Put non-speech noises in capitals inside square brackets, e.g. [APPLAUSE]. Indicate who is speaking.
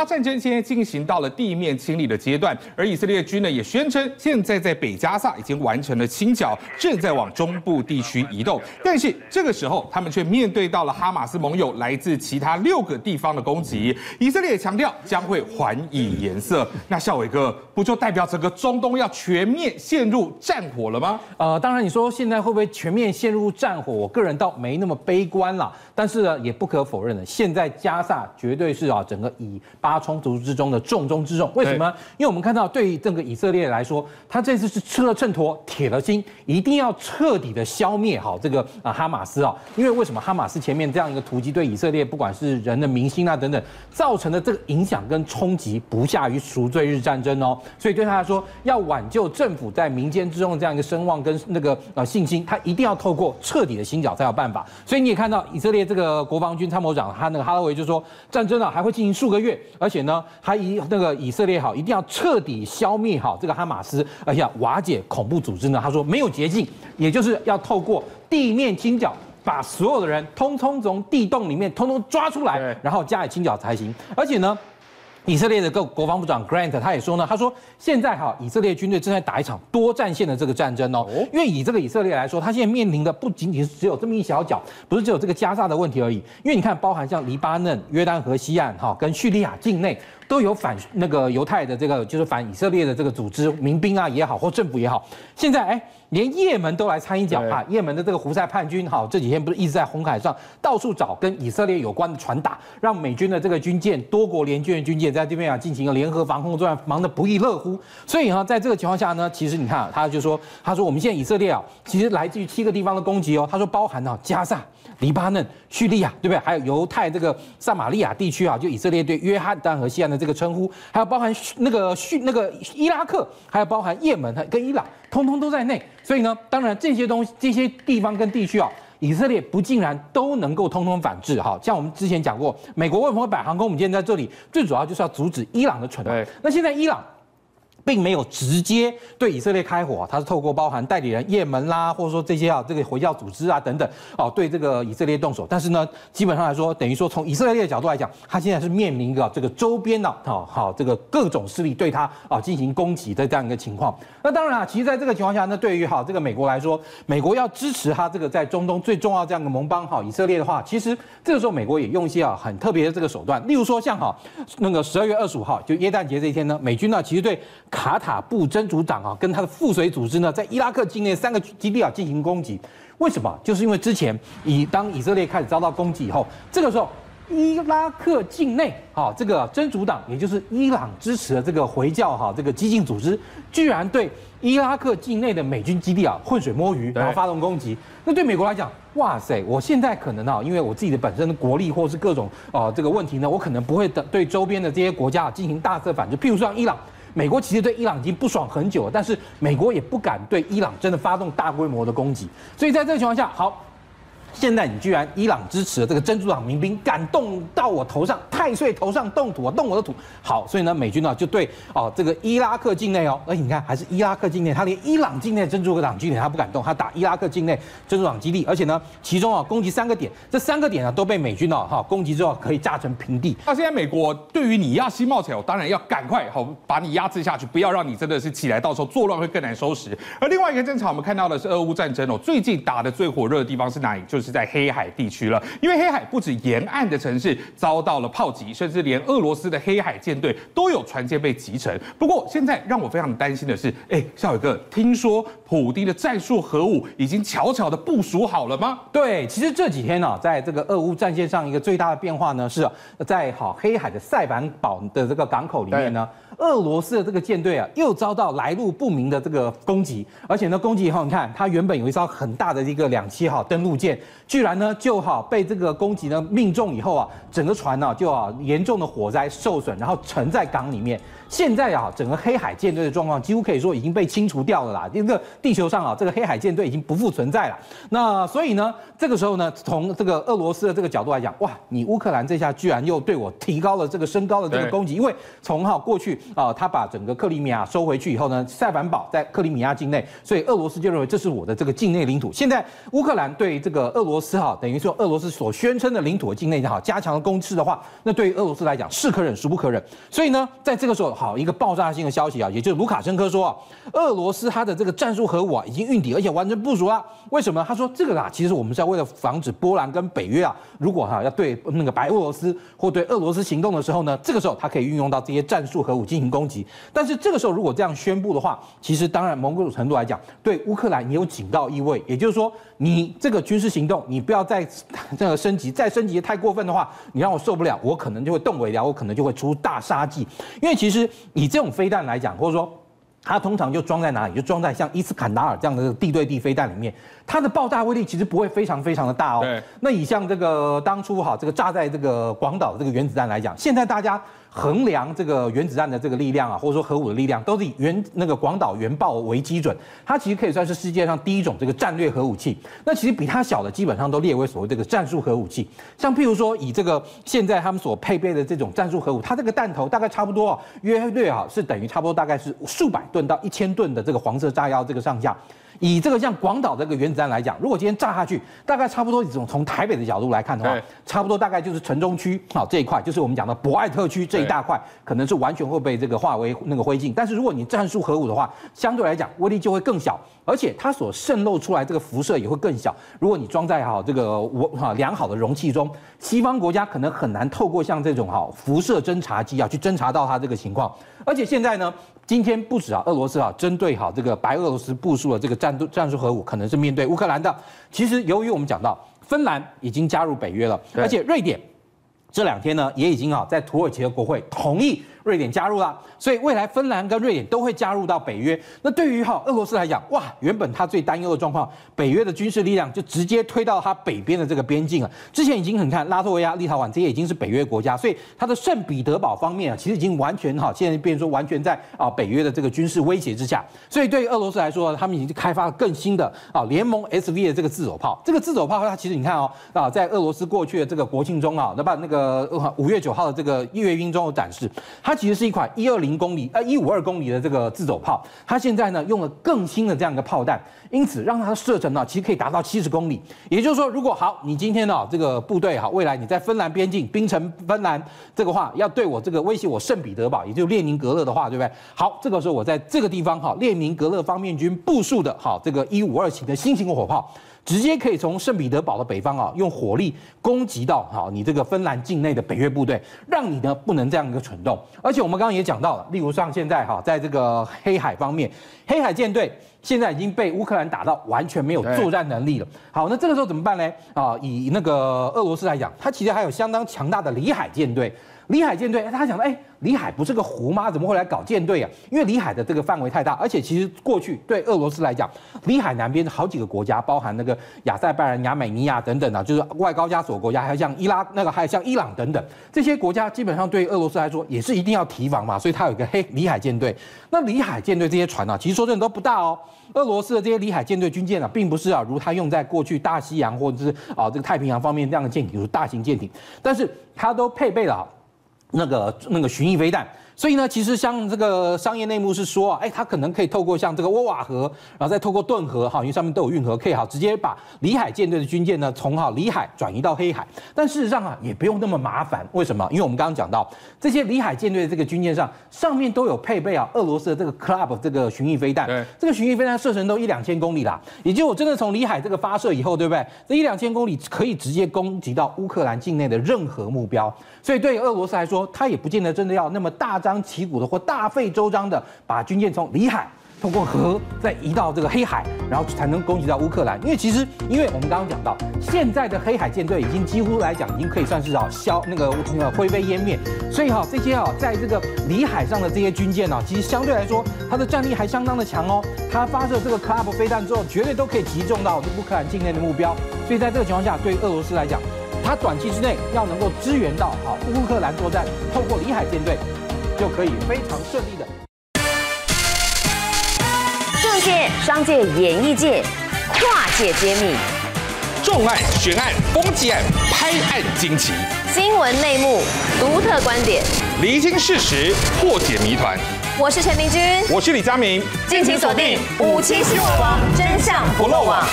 Speaker 1: 哈战争现在进行到了地面清理的阶段，而以色列军呢也宣称现在在北加萨已经完成了清剿，正在往中部地区移动。但是这个时候，他们却面对到了哈马斯盟友来自其他六个地方的攻击。以色列也强调将会还以颜色。那孝伟哥，不就代表整个中东要全面陷入战火了吗？
Speaker 2: 呃，当然你说现在会不会全面陷入战火？我个人倒没那么悲观啦。但是呢，也不可否认的，现在加萨绝对是啊整个以巴冲突之中的重中之重。为什么？因为我们看到，对于这个以色列来说，他这次是吃了秤砣，铁了心，一定要彻底的消灭好这个啊哈马斯啊。因为为什么哈马斯前面这样一个突击对以色列，不管是人的民心啊等等，造成的这个影响跟冲击，不下于赎罪日战争哦。所以对他来说，要挽救政府在民间之中的这样一个声望跟那个呃信心，他一定要透过彻底的清剿才有办法。所以你也看到以色列。这个国防军参谋长他那个哈拉维就说，战争啊还会进行数个月，而且呢，还以那个以色列好一定要彻底消灭好这个哈马斯，而且瓦解恐怖组织呢。他说没有捷径，也就是要透过地面清剿，把所有的人通通从地洞里面通通抓出来，然后加以清剿才行。而且呢。以色列的各国防部长 Grant 他也说呢，他说现在哈以色列军队正在打一场多战线的这个战争哦，因为以这个以色列来说，他现在面临的不仅仅是只有这么一小角，不是只有这个加萨的问题而已，因为你看，包含像黎巴嫩、约旦河西岸哈跟叙利亚境内。都有反那个犹太的这个，就是反以色列的这个组织，民兵啊也好，或政府也好，现在哎，连也门都来参一脚啊！也门的这个胡塞叛军，哈，这几天不是一直在红海上到处找跟以色列有关的船打，让美军的这个军舰，多国联军的军舰在这边啊进行了联合防空作战，忙得不亦乐乎。所以哈，在这个情况下呢，其实你看，他就说，他说我们现在以色列啊，其实来自于七个地方的攻击哦，他说包含了加萨、黎巴嫩、叙利亚，对不对？还有犹太这个撒玛利亚地区啊，就以色列对约旦河西岸的。这个称呼，还有包含那个叙那个伊拉克，还有包含也门跟伊朗，通通都在内。所以呢，当然这些东西、这些地方跟地区啊，以色列不竟然都能够通通反制。哈，像我们之前讲过，美国为什么会摆航空母舰在这里？最主要就是要阻止伊朗的存在。那现在伊朗。并没有直接对以色列开火，他是透过包含代理人也门啦，或者说这些啊这个回教组织啊等等，哦对这个以色列动手。但是呢，基本上来说，等于说从以色列的角度来讲，他现在是面临一个这个周边的啊好这个各种势力对他啊进行攻击的这样一个情况。那当然啊，其实在这个情况下，那对于哈这个美国来说，美国要支持他这个在中东最重要这样的盟邦哈以色列的话，其实这个时候美国也用一些啊很特别的这个手段，例如说像哈那个十二月二十五号就耶诞节这一天呢，美军呢其实对。卡塔布真主党啊，跟他的附随组织呢，在伊拉克境内三个基地啊进行攻击。为什么？就是因为之前以当以色列开始遭到攻击以后，这个时候伊拉克境内啊，这个真主党，也就是伊朗支持的这个回教哈这个激进组织，居然对伊拉克境内的美军基地啊浑水摸鱼，然后发动攻击。那对美国来讲，哇塞，我现在可能啊，因为我自己的本身的国力或是各种啊这个问题呢，我可能不会的对周边的这些国家进行大策反，就譬如说像伊朗。美国其实对伊朗已经不爽很久了，但是美国也不敢对伊朗真的发动大规模的攻击，所以在这个情况下，好。现在你居然伊朗支持的这个真主党民兵敢动到我头上，太岁头上动土啊，动我的土。好，所以呢，美军呢就对哦这个伊拉克境内哦，而且你看还是伊拉克境内，他连伊朗境内真主党基地他不敢动，他打伊拉克境内真主党基地，而且呢，其中啊攻击三个点，这三个点呢都被美军呢哈攻击之后可以炸成平地。
Speaker 1: 那现在美国对于你亚西冒起来，我当然要赶快好把你压制下去，不要让你真的是起来，到时候作乱会更难收拾。而另外一个战场，我们看到的是俄乌战争哦，最近打的最火热的地方是哪里？就。就是在黑海地区了，因为黑海不止沿岸的城市遭到了炮击，甚至连俄罗斯的黑海舰队都有船舰被击沉。不过现在让我非常担心的是，哎，孝伟哥，听说普丁的战术核武已经悄悄的部署好了吗？
Speaker 2: 对，其实这几天呢、啊，在这个俄乌战线上，一个最大的变化呢，是在好黑海的塞班堡的这个港口里面呢。俄罗斯的这个舰队啊，又遭到来路不明的这个攻击，而且呢，攻击以后，你看，它原本有一艘很大的一个两栖号登陆舰，居然呢，就好被这个攻击呢命中以后啊，整个船呢、就啊严重的火灾受损，然后沉在港里面。现在啊，整个黑海舰队的状况几乎可以说已经被清除掉了啦。这个地球上啊，这个黑海舰队已经不复存在了。那所以呢，这个时候呢，从这个俄罗斯的这个角度来讲，哇，你乌克兰这下居然又对我提高了这个升高的这个攻击，因为从哈过去啊，他把整个克里米亚收回去以后呢，塞班堡在克里米亚境内，所以俄罗斯就认为这是我的这个境内领土。现在乌克兰对这个俄罗斯哈，等于说俄罗斯所宣称的领土的境内哈，加强了攻势的话，那对于俄罗斯来讲是可忍孰不可忍。所以呢，在这个时候，好一个爆炸性的消息啊，也就是卢卡申科说啊，俄罗斯他的这个战术核武啊已经运抵，而且完成部署了。为什么？他说这个啦，其实我们是要为了防止波兰跟北约啊，如果哈要对那个白俄罗斯或对俄罗斯行动的时候呢，这个时候他可以运用到这些战术核武进行攻击。但是这个时候如果这样宣布的话，其实当然某种程度来讲，对乌克兰也有警告意味。也就是说，你这个军事行动，你不要再 [LAUGHS] 这个升级，再升级太过分的话，你让我受不了，我可能就会动尾了，我可能就会出大杀技。因为其实以这种飞弹来讲，或者说它通常就装在哪里，就装在像伊斯坎达尔这样的地对地飞弹里面，它的爆炸威力其实不会非常非常的大哦。那以像这个当初哈这个炸在这个广岛的这个原子弹来讲，现在大家。衡量这个原子弹的这个力量啊，或者说核武的力量，都是以原那个广岛原爆为基准。它其实可以算是世界上第一种这个战略核武器。那其实比它小的，基本上都列为所谓这个战术核武器。像譬如说，以这个现在他们所配备的这种战术核武，它这个弹头大概差不多约略啊，是等于差不多大概是数百吨到一千吨的这个黄色炸药这个上下。以这个像广岛这个原子弹来讲，如果今天炸下去，大概差不多这种从台北的角度来看的话，差不多大概就是城中区啊这一块，就是我们讲的博爱特区这一大块，可能是完全会被这个化为那个灰烬。但是如果你战术核武的话，相对来讲威力就会更小，而且它所渗漏出来这个辐射也会更小。如果你装在好这个我哈良好的容器中，西方国家可能很难透过像这种哈辐射侦察机啊去侦察到它这个情况。而且现在呢。今天不止啊，俄罗斯啊，针对好这个白俄罗斯部署了这个战战术核武，可能是面对乌克兰的。其实，由于我们讲到芬兰已经加入北约了，而且瑞典这两天呢，也已经啊在土耳其的国会同意。瑞典加入了，所以未来芬兰跟瑞典都会加入到北约。那对于哈俄罗斯来讲，哇，原本他最担忧的状况，北约的军事力量就直接推到他北边的这个边境了。之前已经很看拉脱维亚、立陶宛这些已经是北约国家，所以他的圣彼得堡方面啊，其实已经完全哈，现在变成说完全在啊北约的这个军事威胁之下。所以对于俄罗斯来说，他们已经开发了更新的啊联盟 SV 的这个自走炮。这个自走炮它其实你看哦啊，在俄罗斯过去的这个国庆中啊，那把那个五月九号的这个阅兵中有展示。它其实是一款一二零公里呃一五二公里的这个自走炮，它现在呢用了更新的这样一个炮弹，因此让它的射程呢其实可以达到七十公里。也就是说，如果好你今天呢这个部队哈，未来你在芬兰边境冰城芬兰这个话要对我这个威胁我圣彼得堡，也就列宁格勒的话，对不对？好，这个时候我在这个地方哈，列宁格勒方面军部署的好这个一五二型的新型火炮。直接可以从圣彼得堡的北方啊，用火力攻击到哈你这个芬兰境内的北约部队，让你呢不能这样一个蠢动。而且我们刚刚也讲到了，例如像现在哈，在这个黑海方面，黑海舰队现在已经被乌克兰打到完全没有作战能力了。好，那这个时候怎么办呢？啊，以那个俄罗斯来讲，它其实还有相当强大的里海舰队。里海舰队，他想说，哎，里海不是个湖吗？怎么会来搞舰队啊？因为里海的这个范围太大，而且其实过去对俄罗斯来讲，里海南边的好几个国家，包含那个亚塞拜然、亚美尼亚等等啊，就是外高加索国家，还有像伊拉那个，还有像伊朗等等这些国家，基本上对俄罗斯来说也是一定要提防嘛。所以它有一个黑里海舰队。那里海舰队这些船呢、啊，其实说真的都不大哦。俄罗斯的这些里海舰队军舰啊，并不是啊，如它用在过去大西洋或者是啊这个太平洋方面这样的舰艇，比如大型舰艇，但是它都配备了。那个那个巡弋飞弹。所以呢，其实像这个商业内幕是说啊，哎，它可能可以透过像这个沃瓦河，然后再透过顿河，哈，因为上面都有运河，可以好直接把里海舰队的军舰呢，从哈里海转移到黑海。但事实上啊，也不用那么麻烦。为什么？因为我们刚刚讲到，这些里海舰队的这个军舰上，上面都有配备啊，俄罗斯的这个 Club 这个巡弋飞弹。对。这个巡弋飞弹射程都一两千公里啦，也就我真的从里海这个发射以后，对不对？这一两千公里可以直接攻击到乌克兰境内的任何目标。所以对于俄罗斯来说，它也不见得真的要那么大张旗鼓的或大费周章的把军舰从里海通过河再移到这个黑海，然后才能攻击到乌克兰。因为其实，因为我们刚刚讲到，现在的黑海舰队已经几乎来讲，已经可以算是啊消那个那个灰飞烟灭。所以哈，这些啊在这个里海上的这些军舰呢，其实相对来说，它的战力还相当的强哦。它发射这个 Club 飞弹之后，绝对都可以击中到乌克兰境内的目标。所以在这个情况下，对俄罗斯来讲，它短期之内要能够支援到好乌克兰作战，透过里海舰队。就可以非常顺利的。
Speaker 3: 政界、商界、演艺界，跨界揭秘，
Speaker 1: 重案、悬案、攻击案、拍案惊奇，
Speaker 3: 新闻内幕、独特观点，
Speaker 1: 厘清事实，破解谜团。
Speaker 3: 我是陈明君，
Speaker 1: 我是李佳明，
Speaker 3: 敬请锁定《五七新闻网》，真相不漏网。